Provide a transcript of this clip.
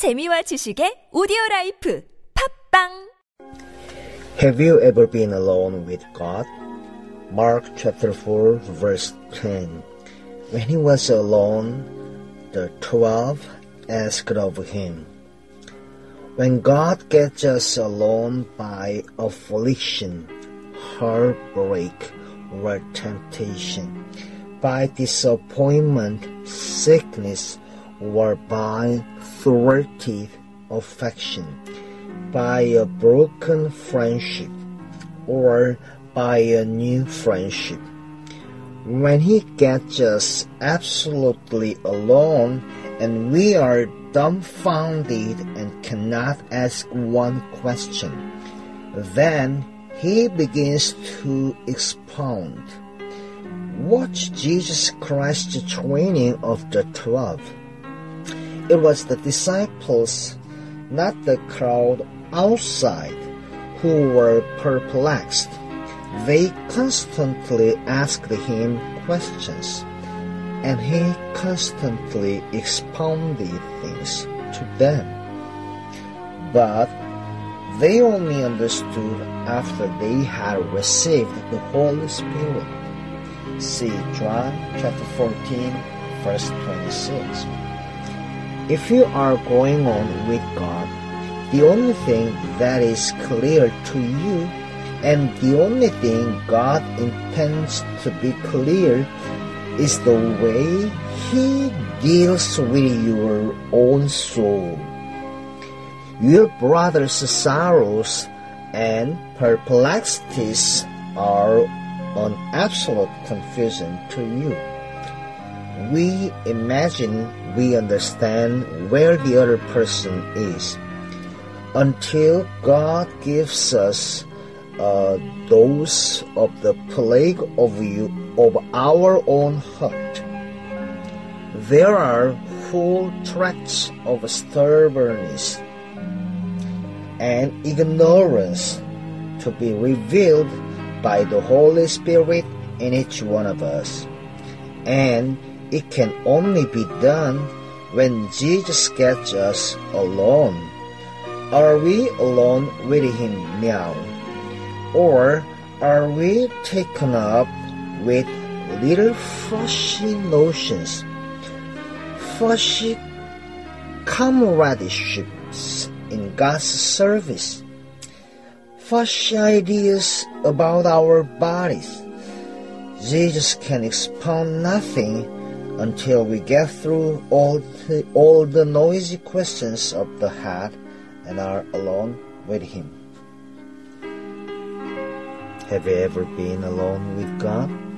재미와 지식의 오디오 라이프 팝빵 Have you ever been alone with God? Mark chapter 4 verse 10. When he was alone, the twelve asked of him. When God gets us alone by affliction, heartbreak, or temptation, by disappointment, sickness, or by thwarted affection, by a broken friendship, or by a new friendship. When He gets us absolutely alone and we are dumbfounded and cannot ask one question, then He begins to expound. Watch Jesus Christ's training of the twelve. It was the disciples, not the crowd outside, who were perplexed. They constantly asked him questions, and he constantly expounded things to them. But they only understood after they had received the Holy Spirit. See John chapter 14, verse 26. If you are going on with God, the only thing that is clear to you and the only thing God intends to be clear is the way He deals with your own soul. Your brother's sorrows and perplexities are an absolute confusion to you. We imagine we understand where the other person is until God gives us uh, a dose of the plague of you of our own heart. There are whole tracts of stubbornness and ignorance to be revealed by the Holy Spirit in each one of us. And it can only be done when Jesus gets us alone. Are we alone with Him now? Or are we taken up with little fuzzy notions, fuzzy comradeships in God's service, fuzzy ideas about our bodies? Jesus can expound nothing until we get through all the, all the noisy questions of the heart and are alone with Him. Have you ever been alone with God?